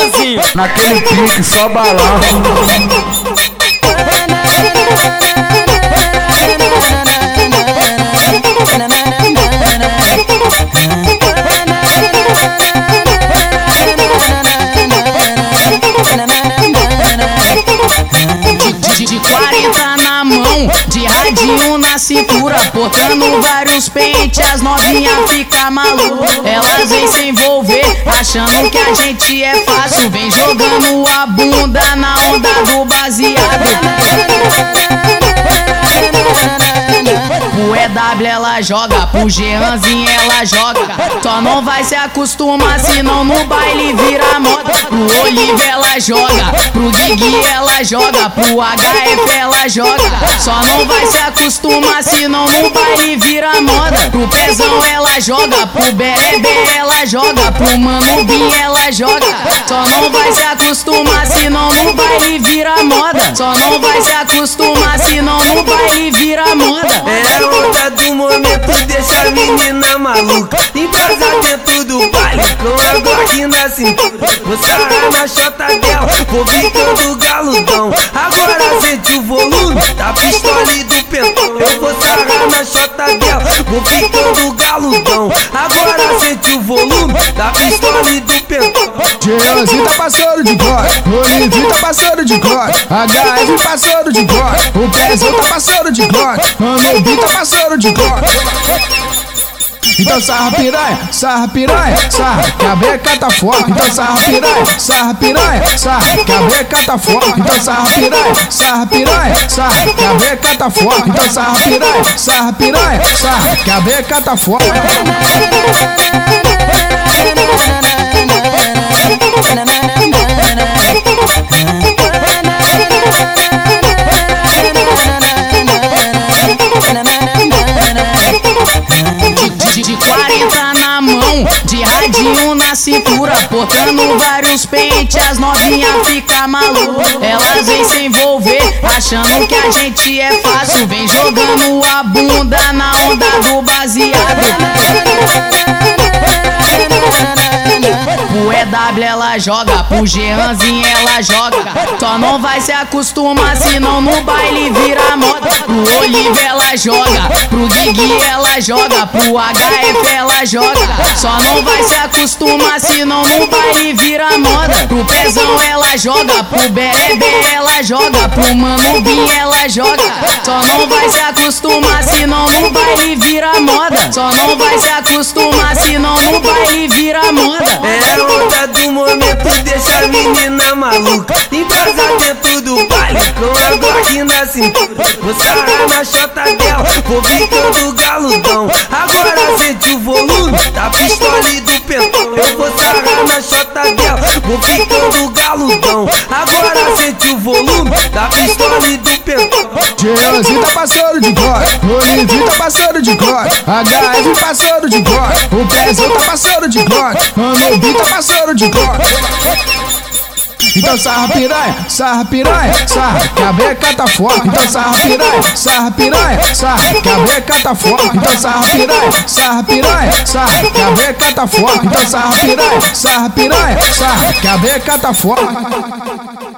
Jeanzinho. Naquele pique, só balão. De, 40 na mão, de radinho na cintura, portando vários pentes, as novinhas fica maluca. Elas vêm se envolver, achando que a gente é fácil, vem jogando a bunda na onda do baseado. Pro EW ela joga, pro Jeanzinho ela joga. Só não vai se acostumar, senão no baile vira moda. Pro Olive ela joga, pro Guigui ela joga, pro HF ela joga. Só não vai se acostumar, senão no baile vira moda. Pro Pezão joga, pro BRB ela joga, pro Mano Bin ela joga. Só não vai se acostumar, senão no baile vira moda. Só não vai se acostumar, senão no baile vira moda. É a onda do momento, deixa a menina maluca. Em casa dentro do baile, com a Glock na cintura. Vou sarrar na chota dela, vou brincando galudão. Agora sente o volume da pistola e do pentão. Eu vou sarrar ficando galudão. Agora sente o volume da pistola e do pentão. Jeanzinho tá passando de Glock, Olivinho tá passando de Glock, HF passando de Glock, o Pezão tá passando de Glock, Mano B tá passando de Glock. Então sarra piranha, sarra piranha, sarra, que a breca tá forte. Então sarra piranha, sarra piranha, sarra, que a breca tá forte. Então sarra piranha, sarra piranha, sarra, que a breca tá forte. Então sarra piranha, sarra piranha, sarra, que a breca tá forte. Cintura, portando vários pentes, as novinhas fica maluca. Elas vêm se envolver, achando que a gente é fácil, vem jogando a bunda na onda do ela joga, pro Jeanzinho ela joga. Só não vai se acostumar, senão no baile vira moda. Pro Olive ela joga, pro Guigui ela joga, pro HF ela joga. Só não vai se acostumar, senão no baile vira moda. Pro Pezão ela joga, pro BRB ela joga, pro Mano Bin ela joga. Só não vai se acostumar, senão no baile vira moda. Só não vai se acostumar, senão no baile vira momento, deixa a menina maluca. Em casa dentro do baile, com a Glock na cintura. Vou sarrar na chota dela, vou brincando galudão. Agora sente o volume da pistola e do pentão. Eu vou sarrar na chota dela, vou ficando galudão. Agora sente o volume da pistola e do pentão. Jeanzinho tá passando de Glock, Olivinho tá passando de Glock, HF passando de Glock, o Pezão tá passando de Glock, Mano B tá passando de Glock. Então sarra piranha, sarra piranha, sarra, que a tá forte. Então sarra piranha, sarra piranha, sarra, que a tá forte. Então sarra piranha, sarra piranha, sarra, que a tá forte. Então sarra piranha, sarra piranha, sarra, que a tá forte.